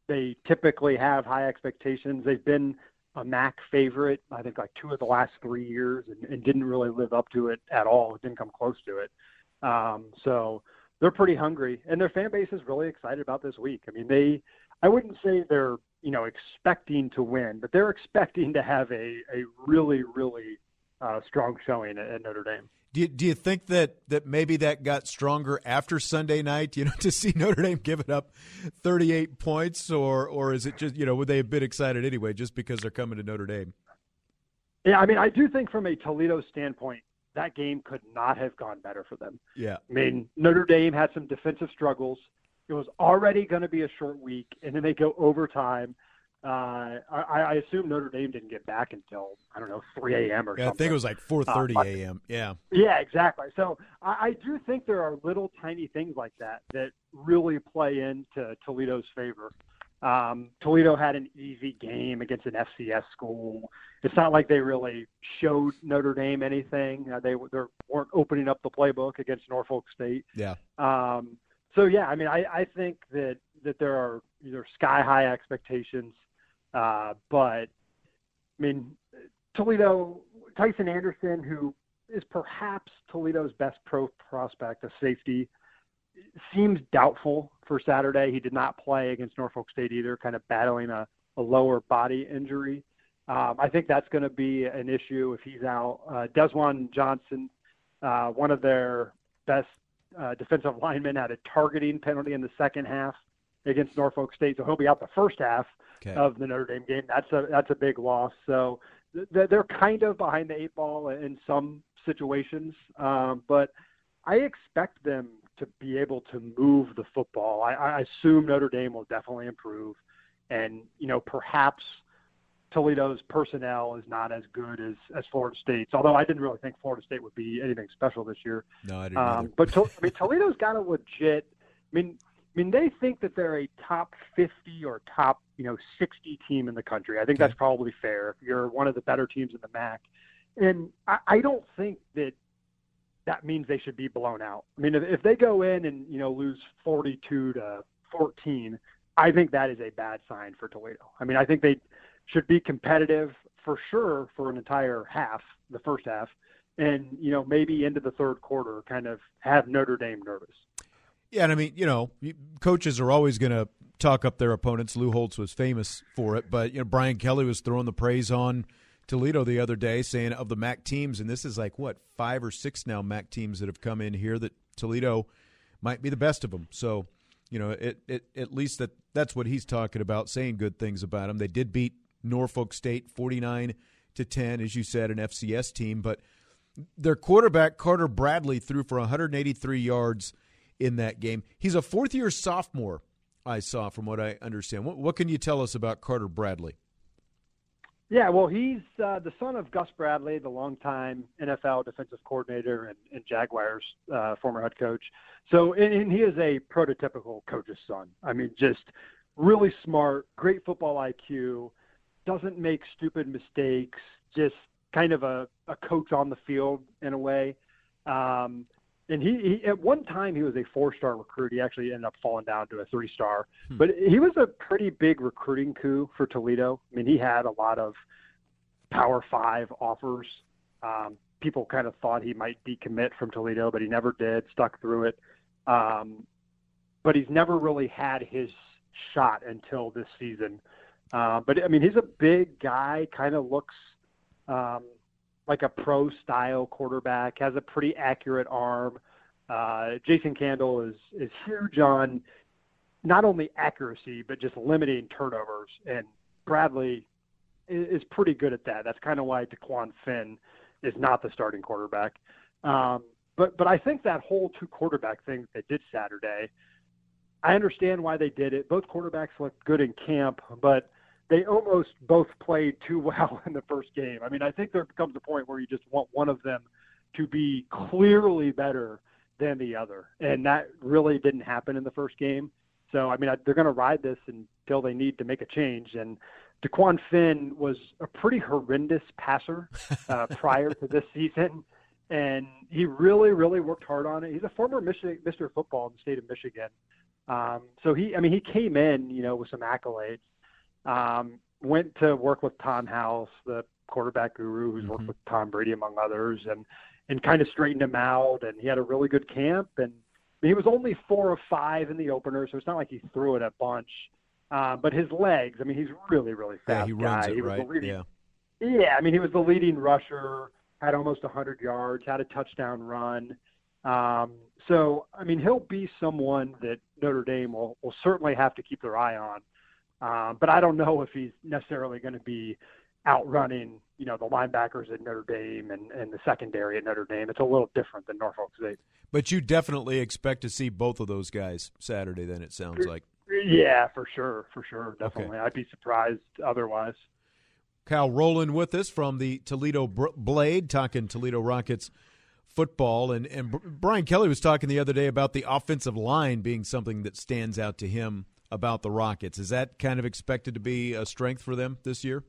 S5: they typically have high expectations. They've been a MAC favorite, I think, like two of the last three years, and, and didn't really live up to it at all. It didn't come close to it. Um, so they're pretty hungry, and their fan base is really excited about this week. I mean, they, I wouldn't say they're you know expecting to win, but they're expecting to have a a really really uh, strong showing at, at Notre Dame.
S3: Do you, do you think that, that maybe that got stronger after Sunday night? You know, to see Notre Dame give it up 38 points, or or is it just you know would they have been excited anyway just because they're coming to Notre Dame?
S5: Yeah, I mean, I do think from a Toledo standpoint, that game could not have gone better for them.
S3: Yeah,
S5: I mean, Notre Dame had some defensive struggles. It was already going to be a short week, and then they go overtime. Uh, I, I assume Notre Dame didn't get back until I don't know 3 a.m. or
S3: yeah I think it was like 4:30
S5: Uh,
S3: a.m. Yeah,
S5: Yeah, exactly. So I, I do think there are little tiny things like that that really play into Toledo's favor. Um, Toledo had an easy game against an FCS school. It's not like they really showed Notre Dame anything. Uh, they they weren't opening up the playbook against Norfolk State.
S3: yeah.
S5: Um, so yeah, I mean, I, I think that that there are either sky high expectations, uh, but I mean, Toledo Tycen Anderson, who is perhaps Toledo's best pro prospect, a safety, seems doubtful for Saturday. He did not play against Norfolk State either, kind of battling a, a lower body injury. Um, I think that's going to be an issue if he's out. Uh, Desjuan Johnson, uh, one of their best uh, defensive linemen, had a targeting penalty in the second half against Norfolk State, so he'll be out the first half
S3: Okay.
S5: of the Notre Dame game. That's a that's a big loss. So th- they're kind of behind the eight ball in some situations, um, but I expect them to be able to move the football. I, I assume Notre Dame will definitely improve, and you know perhaps Toledo's personnel is not as good as as Florida State's. Although I didn't really think Florida State would be anything special this year.
S3: No, I didn't.
S5: Um, but to, I mean, Toledo's got a legit. I mean, I mean, they think that they're a top 50 or top, you know, 60 team in the country. I think that's probably fair. If you're one of the better teams in the MAC, and I, I don't think that that means they should be blown out. I mean, if, if they go in and you know lose 42 to 14, I think that is a bad sign for Toledo. I mean, I think they should be competitive for sure for an entire half, the first half, and you know maybe into the third quarter, kind of have Notre Dame nervous.
S3: Yeah, and I mean, you know, coaches are always going to talk up their opponents. Lou Holtz was famous for it, but you know, Brian Kelly was throwing the praise on Toledo the other day, saying of the MAC teams, and this is like what five or six now MAC teams that have come in here that Toledo might be the best of them. So, you know, it, it at least that that's what he's talking about, saying good things about them. They did beat Norfolk State forty nine to ten, as you said, an FCS team, but their quarterback Carter Bradley threw for 183 yards in that game. He's a fourth year sophomore. I saw from what I understand. What, what can you tell us about Carter Bradley?
S5: Yeah, well, he's uh, the son of Gus Bradley, the longtime NFL defensive coordinator and, and Jaguars uh, former head coach. So, and, and he is a prototypical coach's son. I mean, just really smart, great football IQ, doesn't make stupid mistakes, just kind of a, a coach on the field in a way. Um, and he, he at one time he was a four-star recruit. He actually ended up falling down to a three-star. But he was a pretty big recruiting coup for Toledo. I mean, he had a lot of Power Five offers. Um, people kind of thought he might decommit from Toledo, but he never did. Stuck through it. Um, but he's never really had his shot until this season. Uh, but I mean, he's a big guy. Kind of looks um, like a pro style quarterback. Has a pretty accurate arm. Uh, Jason Candle is is huge on not only accuracy but just limiting turnovers. And Bradley is, is pretty good at that. That's kind of why Dequan Finn is not the starting quarterback. Um, but but I think that whole two quarterback thing they did Saturday. I understand why they did it. Both quarterbacks looked good in camp, but they almost both played too well in the first game. I mean, I think there becomes a point where you just want one of them to be clearly better than the other, and that really didn't happen in the first game. So I mean, I, they're going to ride this until they need to make a change. And Dequan Finn was a pretty horrendous passer uh, prior to this season, and he really, really worked hard on it. He's a former Michigan, Mr. Football in the state of Michigan. Um, so he, I mean, he came in, you know, with some accolades. Um, went to work with Tom House, the quarterback guru, who's mm-hmm. worked with Tom Brady among others, and and kind of straightened him out. And he had a really good camp. And he was only four of five in the opener, so it's not like he threw it a bunch. Uh, but his legs, I mean, he's really, really fast
S3: yeah, he
S5: runs
S3: guy.
S5: It,
S3: he
S5: right?
S3: leading,
S5: yeah. Yeah, I mean, he was the leading rusher, had almost 100 yards, had a touchdown run. Um, so, I mean, he'll be someone that Notre Dame will, will certainly have to keep their eye on. Um, but I don't know if he's necessarily going to be outrunning, you know, the linebackers at Notre Dame and, and the secondary at Notre Dame. It's a little different than Norfolk State.
S3: But you definitely expect to see both of those guys Saturday. Then it sounds like.
S5: Yeah, for sure, for sure, definitely. Okay. I'd be surprised otherwise.
S3: Kyle Rowland with us from the Toledo Blade, talking Toledo Rockets football. And, and Brian Kelly was talking the other day about the offensive line being something that stands out to him about the Rockets. Is that kind of expected to be a strength for them this year?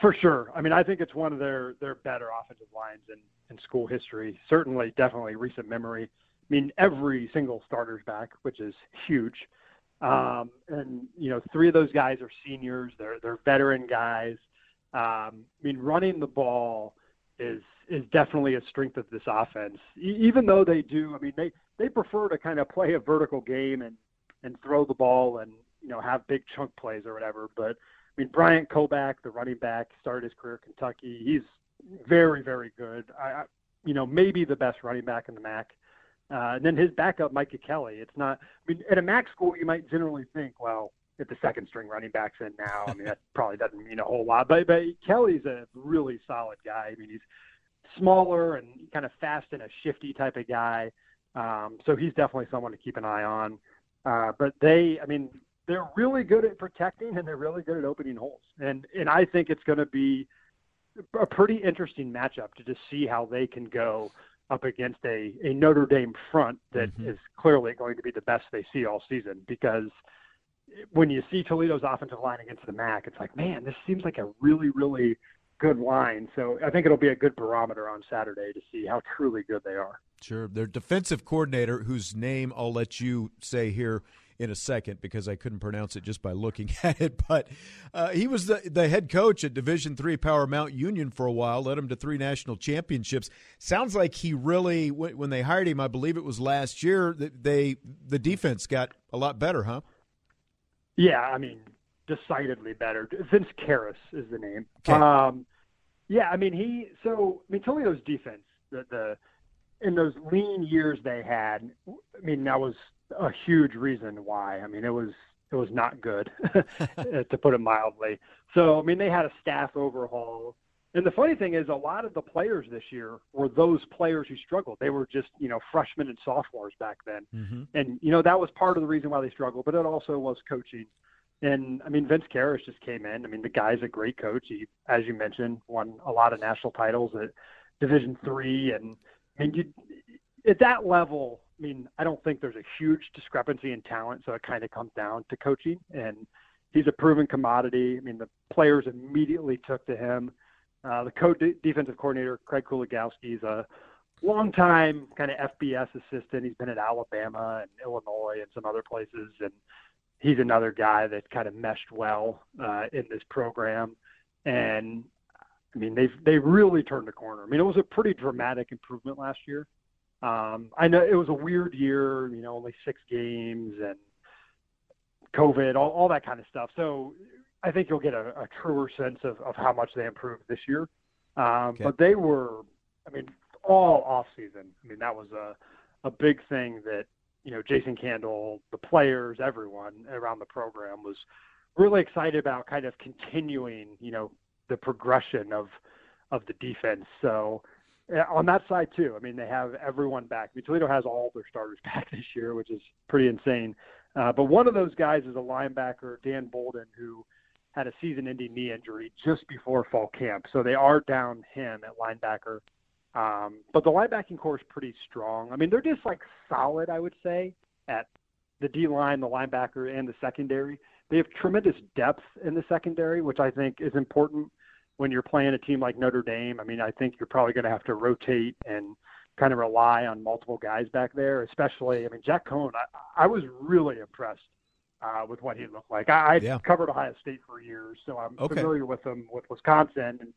S5: For sure. I mean, I think it's one of their, their better offensive lines in, in school history. Certainly, definitely recent memory. I mean, every single starter's back, which is huge. Um, and you know, three of those guys are seniors. They're they're veteran guys. Um, I mean, running the ball is is definitely a strength of this offense. E- even though they do, I mean, they they prefer to kind of play a vertical game and and throw the ball and you know have big chunk plays or whatever. But I mean, Bryant Koback, the running back, started his career at Kentucky. He's very very good. I, I you know maybe the best running back in the MAC. Uh, and then his backup, Micah Kelly. It's not. I mean, at a MAC school, you might generally think, well, if the second string running back's in now, I mean, that probably doesn't mean a whole lot. But but Kelly's a really solid guy. I mean, he's smaller and kind of fast and a shifty type of guy. Um, so he's definitely someone to keep an eye on. Uh, but they, I mean, they're really good at protecting and they're really good at opening holes. And and I think it's going to be a pretty interesting matchup to just see how they can go up against a, a Notre Dame front that mm-hmm. is clearly going to be the best they see all season because when you see Toledo's offensive line against the MAC, it's like, man, this seems like a really, really good line. So I think it'll be a good barometer on Saturday to see how truly good they are.
S3: Sure. Their defensive coordinator, whose name I'll let you say here in a second because I couldn't pronounce it just by looking at it. But uh, he was the, the head coach at Division Three Power Mount Union for a while, led him to three national championships. Sounds like he really, when they hired him, I believe it was last year, they the defense got a lot better, huh?
S5: Yeah, I mean, decidedly better. Vince Kehres is the name.
S3: Okay.
S5: Um, yeah, I mean he. So I mean Toledo's defense, the the in those lean years they had. I mean that was a huge reason why. I mean, it was it was not good, to put it mildly. So, I mean, they had a staff overhaul. And the funny thing is, a lot of the players this year were those players who struggled. They were just, you know, freshmen and sophomores back then.
S3: Mm-hmm.
S5: And, you know, that was part of the reason why they struggled, but it also was coaching. And, I mean, Vince Kehres just came in. I mean, the guy's a great coach. He, as you mentioned, won a lot of national titles at Division three. And, I mean, you, at that level, I mean, I don't think there's a huge discrepancy in talent, so it kind of comes down to coaching. And he's a proven commodity. I mean, the players immediately took to him. Uh, the co defensive coordinator, Craig Kuligowski, is a longtime kind of FBS assistant. He's been at Alabama and Illinois and some other places, and he's another guy that kind of meshed well uh, in this program. And I mean, they've they really turned the corner. I mean, it was a pretty dramatic improvement last year. Um, I know it was a weird year, you know, only six games and COVID, all, all that kind of stuff. So I think you'll get a, a truer sense of, of how much they improved this year. Um, okay. But they were, I mean, all off season. I mean, that was a, a big thing that, you know, Jason Candle, the players, everyone around the program was really excited about kind of continuing, you know, the progression of, of the defense. So, on that side too. I mean, they have everyone back. I mean, Toledo has all their starters back this year, which is pretty insane. Uh, but one of those guys is a linebacker, Dan Bolden, who had a season-ending knee injury just before fall camp. So they are down him at linebacker. Um, but the linebacking core is pretty strong. I mean, they're just like solid, I would say, at the D line, the linebacker, and the secondary. They have tremendous depth in the secondary, which I think is important when you're playing a team like Notre Dame. I mean, I think you're probably going to have to rotate and kind of rely on multiple guys back there, especially, I mean, Jack Coan, I, I was really impressed uh, with what he looked like. I, I
S3: Yeah.
S5: covered Ohio State for years, so I'm
S3: Okay.
S5: familiar with him with Wisconsin, and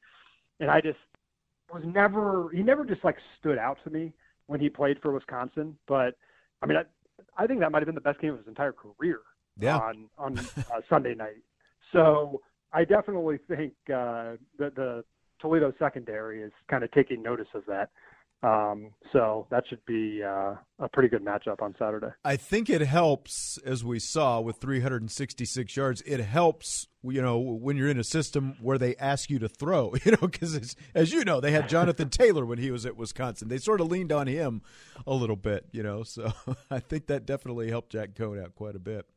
S5: and I just was never he never just like stood out to me when he played for Wisconsin. But I mean, I, I think that might have been the best game of his entire career
S3: Yeah.
S5: on on uh, Sunday night. So I definitely think uh, that the Toledo secondary is kind of taking notice of that. Um, so that should be uh, a pretty good matchup on Saturday.
S3: I think it helps, as we saw with 366 yards. It helps, you know, when you're in a system where they ask you to throw, you know, because as you know, they had Jonathan Taylor when he was at Wisconsin. They sort of leaned on him a little bit, you know. So I think that definitely helped Jack Coan out quite a bit.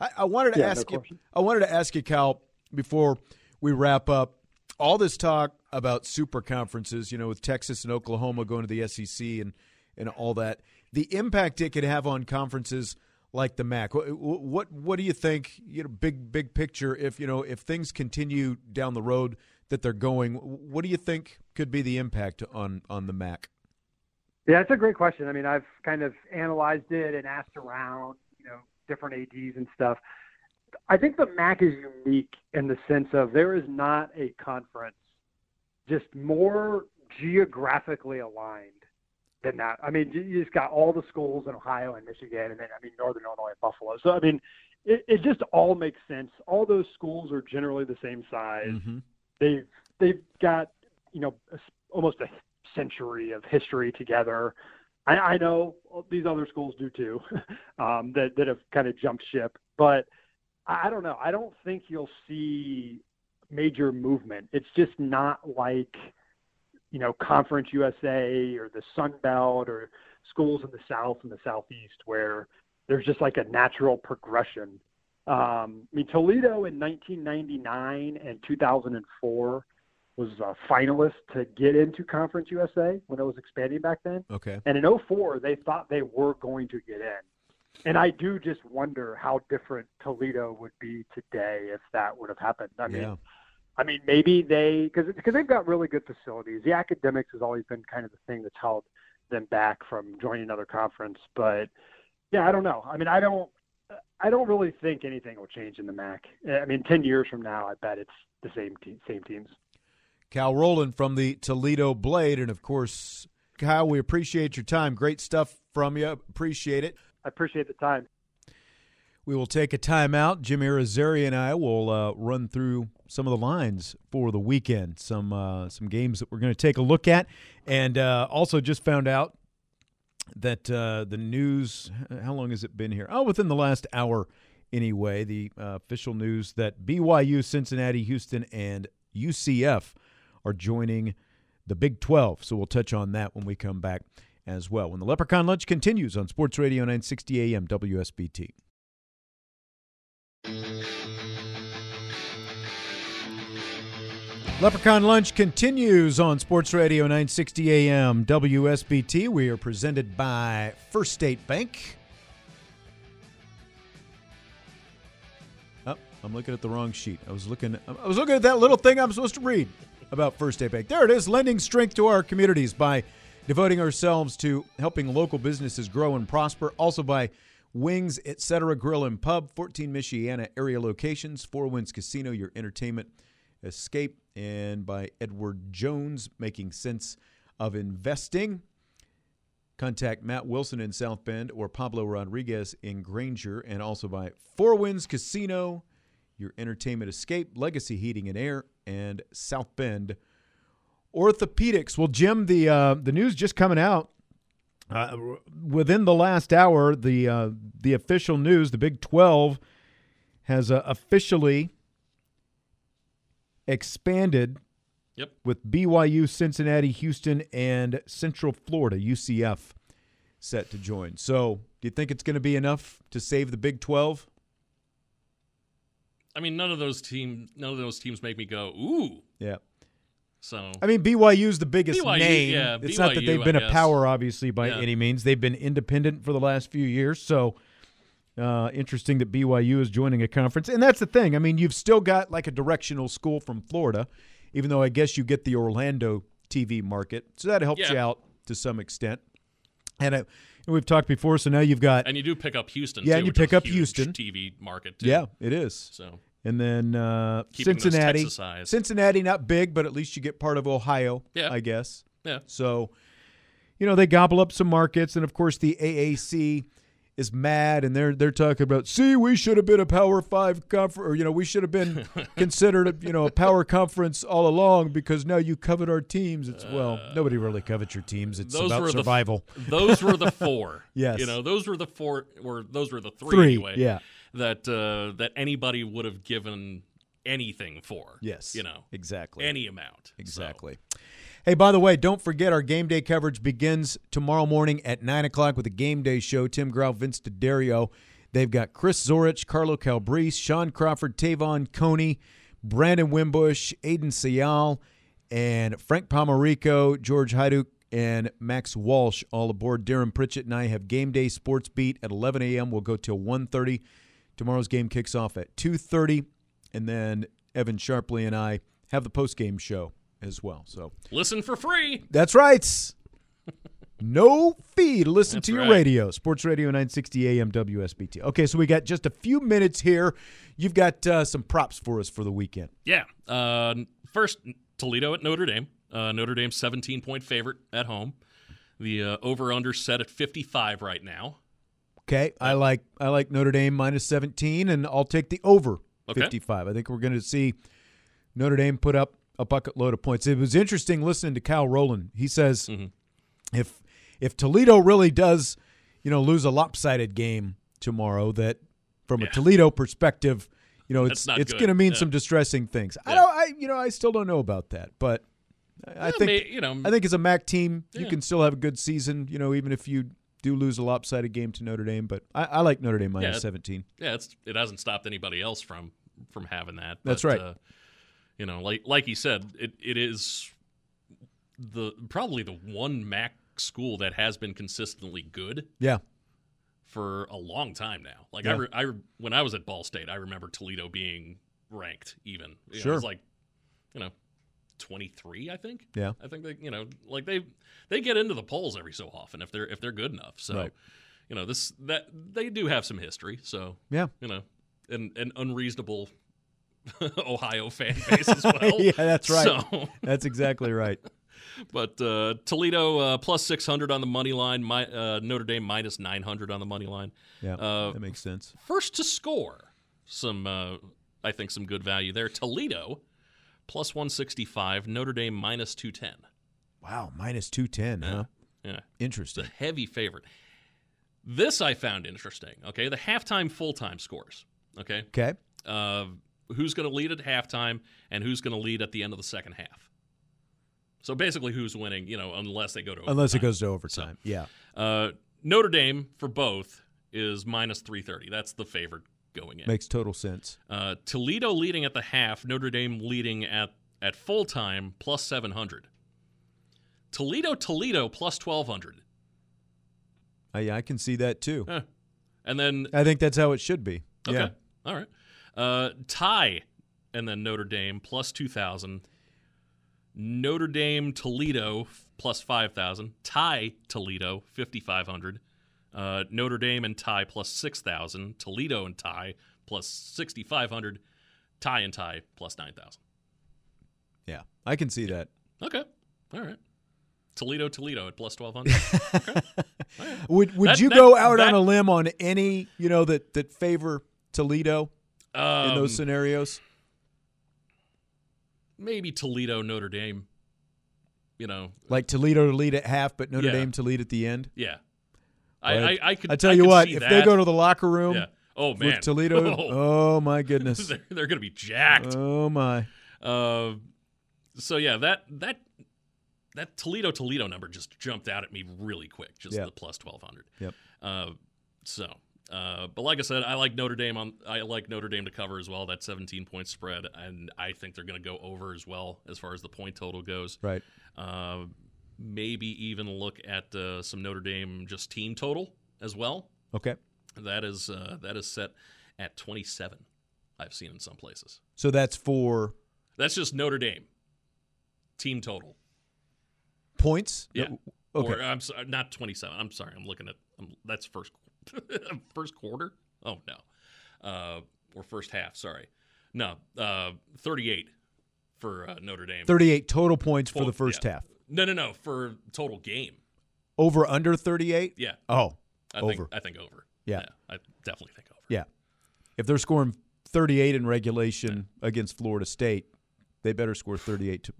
S3: I, I wanted to
S5: Yeah, no
S3: ask you. I wanted to ask you, Kyle, before we wrap up. All this talk about super conferences, you know, with Texas and Oklahoma going to the SEC and and all that, the impact it could have on conferences like the MAC. What what, what do you think? You know, big big picture. If you know if things continue down the road that they're going, what do you think could be the impact on on the MAC?
S5: Yeah, it's a great question. I mean, I've kind of analyzed it and asked around, you know, different ads and stuff. I think the MAC is unique in the sense of there is not a conference just more geographically aligned than that. I mean, you- just got all the schools in Ohio and Michigan, and then I mean Northern Illinois and Buffalo. So I mean, it, it just all makes sense. All those schools are generally the same size
S3: Mm-hmm.
S5: they've they've got you know almost a century of history together. I, I know these other schools do too, um, that that have kind of jumped ship, but I don't know. I don't think you'll see major movement. It's just not like you know Conference USA or the Sun Belt or schools in the South and the Southeast where there's just like a natural progression um, I mean, Toledo in 1999 and 2004 was a finalist to get into Conference USA when it was expanding back then.
S3: Okay.
S5: And in 04, they thought they were going to get in. And I do just wonder how different Toledo would be today if that would have happened. I mean,
S3: yeah.
S5: I mean, maybe they because because they've got really good facilities. The academics has always been kind of the thing that's held them back from joining another conference. But yeah, I don't know. I mean, I don't. I don't really think anything will change in the MAC. I mean, ten years from now, I bet it's the same te- same teams.
S3: Kyle Rowland from the Toledo Blade. And of course, Kyle, we appreciate your time. Great stuff from you. Appreciate it.
S5: I appreciate the time.
S3: We will take a timeout. Jim Irizarry and I will uh, run through some of the lines for the weekend, some uh, some games that we're going to take a look at, and uh, also just found out that uh, the news. How long has it been here? Oh, within the last hour, anyway. The uh, official news that BYU, Cincinnati, Houston, and UCF are joining the Big 12. So we'll touch on that when we come back as well. When the Leprechaun Lunch continues on Sports Radio 960 AM WSBT. Leprechaun Lunch continues on Sports Radio 960 AM WSBT. We are presented by First State Bank. Oh, I'm looking at the wrong sheet. I was looking I was looking at that little thing I'm supposed to read about First State Bank. There it is, lending strength to our communities by devoting ourselves to helping local businesses grow and prosper, also by Wings, etc. Grill and Pub, 14 Michiana area locations, Four Winds Casino, your entertainment escape, and by Edward Jones, making sense of investing. Contact Matt Wilson in South Bend or Pablo Rodriguez in Granger, and also by Four Winds Casino, your entertainment escape, Legacy Heating and Air, and South Bend Orthopedics. Well, Jim, the uh, the news just coming out uh, within the last hour. The uh, the official news, the Big Twelve, has uh, officially expanded
S4: Yep.
S3: with BYU, Cincinnati, Houston, and Central Florida, UCF, set to join. So, do you think it's going to be enough to save the Big 12?
S4: I mean, none of those team, none of those teams make me go, ooh.
S3: Yeah.
S4: So
S3: I mean, BYU's the biggest
S4: BYU,
S3: name.
S4: yeah,
S3: it's not that they've been a power, obviously, by
S4: Yeah.
S3: any means. They've been independent for the last few years. So uh, interesting that BYU is joining a conference. And that's the thing. I mean, you've still got like a directional school from Florida, even though I guess you get the Orlando TV market. So that helps
S4: Yeah.
S3: you out to some extent. And, uh, and we've talked before. So now you've got,
S4: and you do pick up Houston.
S3: Yeah,
S4: too,
S3: and you pick up
S4: huge
S3: Houston.
S4: TV market. Too.
S3: yeah, it is.
S4: So
S3: And then uh, Cincinnati. Cincinnati, not big, but at least you get part of Ohio,
S4: Yeah.
S3: I guess.
S4: yeah,
S3: So, you know, they gobble up some markets, and of course, the AAC is mad, and they're they're talking about, see, we should have been a Power Five conference, or you know, we should have been considered, a, you know, a power conference all along because now you covet our teams. It's well, nobody really covets your teams. It's
S4: those
S3: about
S4: were the-
S3: survival.
S4: those were the four.
S3: Yes.
S4: you know, those were the four, or those were the three,
S3: Three,
S4: anyway.
S3: yeah.
S4: That uh, that anybody would have given anything for.
S3: yes,
S4: you know,
S3: exactly,
S4: any amount. So,
S3: Exactly. Hey, by the way, don't forget our game day coverage begins tomorrow morning at 9 o'clock with the game day show. Tim Grau, Vince D'Addario. They've got Chris Zorich, Carlo Calabrese, Sean Crawford, Te'von Coney, Brandon Wimbush, Aiden Sayal, and Frank Pomarico, George Hajduk, and Max Walsh all aboard. Darren Pritchett and I have game day sports beat at 11 a.m. We'll go till 1.30. Tomorrow's game kicks off at 2.30, and then Evan Sharpley and I have the post-game show as well. So
S4: listen for free.
S3: that's right. No fee to listen
S4: That's
S3: to your
S4: right.
S3: radio. Sports Radio 960 AM WSBT. Okay, so we got just a few minutes here. You've got uh, some props for us for the weekend.
S4: Yeah. Uh, first, Toledo at Notre Dame. Uh, Notre Dame 17 point favorite at home. The uh, over under set at 55 right now.
S3: Okay, I like I like Notre Dame minus 17, and I'll take the over
S4: Okay.
S3: 55. I think we're going to see Notre Dame put up a bucket load of points. It was interesting listening to Kyle Rowland. He says
S4: Mm-hmm.
S3: if if Toledo really does, you know, lose a lopsided game tomorrow, that from a Toledo perspective, you know, it's it's going to mean
S4: Yeah.
S3: some distressing things. I don't, I you know, I still don't know about that, but I
S4: Yeah,
S3: think
S4: may- you know,
S3: I think as a MAC team, you can still have a good season. You know, even if you do lose a lopsided game to Notre Dame, but I, I like Notre Dame minus
S4: Yeah.
S3: 17.
S4: yeah, it's it hasn't stopped anybody else from from having that.
S3: That's right.
S4: Uh, you know, like like you said, it, it is the probably the one MAC school that has been consistently good
S3: Yeah,
S4: for a long time now. Like
S3: Yeah.
S4: I, re- I, re- when I was at Ball State, I remember Toledo being ranked even. You know,
S3: Sure.
S4: it was like, you know, twenty three. I think.
S3: Yeah.
S4: I think they, you know, like they they get into the polls every so often if they're if they're good enough. So,
S3: Right.
S4: you know, this that they do have some history. So,
S3: yeah.
S4: you know, an an unreasonable Ohio fan base as well.
S3: yeah, that's right.
S4: So,
S3: That's exactly right.
S4: but uh, Toledo uh, plus six hundred on the money line. My uh, Notre Dame minus nine hundred on the money line.
S3: Yeah,
S4: Uh,
S3: that makes sense.
S4: First to score, some uh, I think some good value there. Toledo plus one sixty five. Notre Dame minus two ten.
S3: Wow, minus 210, huh?
S4: Yeah, it's
S3: Interesting.
S4: a heavy favorite. This I found interesting. Okay, the halftime full time scores. Okay,
S3: Okay.
S4: uh, who's going to lead at halftime and who's going to lead at the end of the second half. So basically, who's winning? You know, unless they go to
S3: Unless it goes to overtime. yeah.
S4: Uh, Notre Dame for both is minus 330. That's the favorite going in.
S3: Makes total sense.
S4: Uh, Toledo leading at the half, Notre Dame leading at, at full time plus 700. Toledo, Toledo plus 1200.
S3: I, yeah, I can see that too.
S4: Huh. And then,
S3: I think that's how it should be.
S4: okay,
S3: Yeah.
S4: all right. Uh, tie, and then Notre Dame plus 2000. Notre Dame, Toledo plus 5,000. Tie, Toledo, 5,500. Uh, Notre Dame and tie plus 6,000. Toledo and tie plus 6,500. Tie and tie plus 9,000.
S3: Yeah. I can see that.
S4: Okay. All right. Toledo, Toledo at plus 1,200.
S3: Would would
S4: That-
S3: you
S4: that-
S3: go out
S4: that-
S3: on a limb on any, you know, that that favor Toledo in
S4: um,
S3: those scenarios?
S4: maybe Toledo, Notre Dame. You know,
S3: Like Toledo to lead at half, but Notre
S4: Yeah.
S3: Dame to lead at the end?
S4: yeah. I, I, I could.
S3: I tell you
S4: could
S3: what, if
S4: that.
S3: they go to the locker room
S4: yeah. Oh man,
S3: with Toledo,
S4: Oh,
S3: oh my goodness.
S4: they're, they're going to be jacked.
S3: Oh my.
S4: Uh, so yeah, that that that Toledo Toledo number just jumped out at me really quick. Just the plus twelve hundred.
S3: Yep.
S4: Uh, so Uh, but like I said, I like Notre Dame on. I like Notre Dame to cover as well. That 17 point spread, and I think they're going to go over as well as far as the point total goes.
S3: Right.
S4: Uh, maybe even look at uh, some Notre Dame just team total as well.
S3: Okay.
S4: That is uh, that is set at 27. I've seen in some places.
S3: So that's for
S4: That's just Notre Dame team total.
S3: points.
S4: Yeah.
S3: Okay.
S4: Or I'm sorry, not 27. I'm sorry. I'm looking at I'm, that's first first quarter. Oh no, uh, or first half. Sorry, no, uh, 38 for uh, Notre Dame.
S3: 38 total points for the first
S4: yeah.
S3: half.
S4: No, no, no, for total game.
S3: Over under 38?
S4: Yeah,
S3: Oh,
S4: I
S3: over.
S4: think I think over.
S3: Yeah.
S4: I definitely think over.
S3: yeah. If they're scoring 38 in regulation against Florida State, they better score 38 to,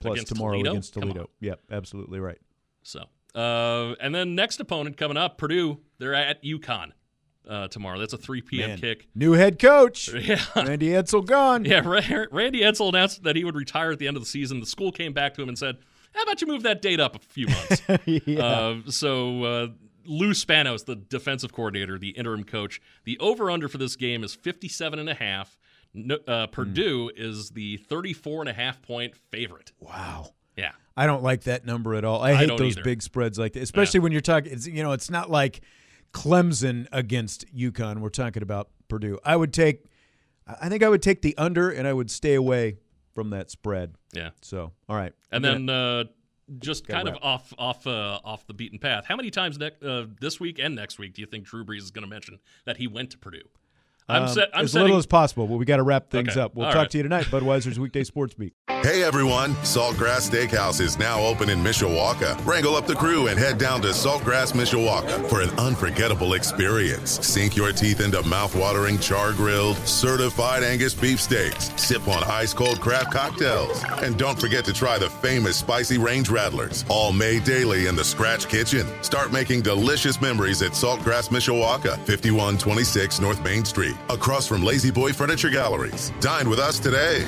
S3: plus
S4: Against
S3: tomorrow
S4: Toledo?
S3: against Toledo. Yep, absolutely right.
S4: So, uh, and then next opponent coming up, Purdue. They're at UConn uh, tomorrow. That's a 3 p.m.
S3: Man.
S4: kick.
S3: New head coach,
S4: Yeah.
S3: Randy Edsall gone.
S4: Yeah, Randy Edsall announced that he would retire at the end of the season. The school came back to him and said, "How about you move that date up a few months?"
S3: Yeah.
S4: uh, so uh, Lou Spanos, the defensive coordinator, the interim coach, the over/under for this game is 57 and a half. No, uh, Purdue is the 34 and a half point favorite.
S3: wow.
S4: Yeah,
S3: I don't like that number at all. I hate
S4: don't
S3: those
S4: either.
S3: big spreads like that, especially when you're talking. It's, you know, it's not like Clemson against UConn. We're talking about Purdue. I would take. I think I would take the under, and I would stay away from that spread.
S4: yeah.
S3: So, all right.
S4: And then uh, just kind of off off uh, off the beaten path. How many times ne- uh, this week and next week do you think Drew Brees is going to mention that he went to Purdue? I'm,
S3: um,
S4: set, I'm
S3: as
S4: setting,
S3: little as possible, but we got to wrap things
S4: Okay.
S3: up. We'll
S4: All
S3: talk
S4: right.
S3: to you tonight, Budweiser's weekday sports beat.
S6: Hey everyone, Saltgrass Steakhouse is now open in Mishawaka. Wrangle up the crew and head down to Saltgrass Mishawaka for an unforgettable experience. Sink your teeth into mouth-watering char-grilled, certified Angus beef steaks. Sip on ice-cold craft cocktails. And don't forget to try the famous spicy range rattlers, all made daily in the Scratch Kitchen. Start making delicious memories at Saltgrass Mishawaka, 5126 North Main Street, across from La-Z-Boy Furniture Galleries. Dine with us today.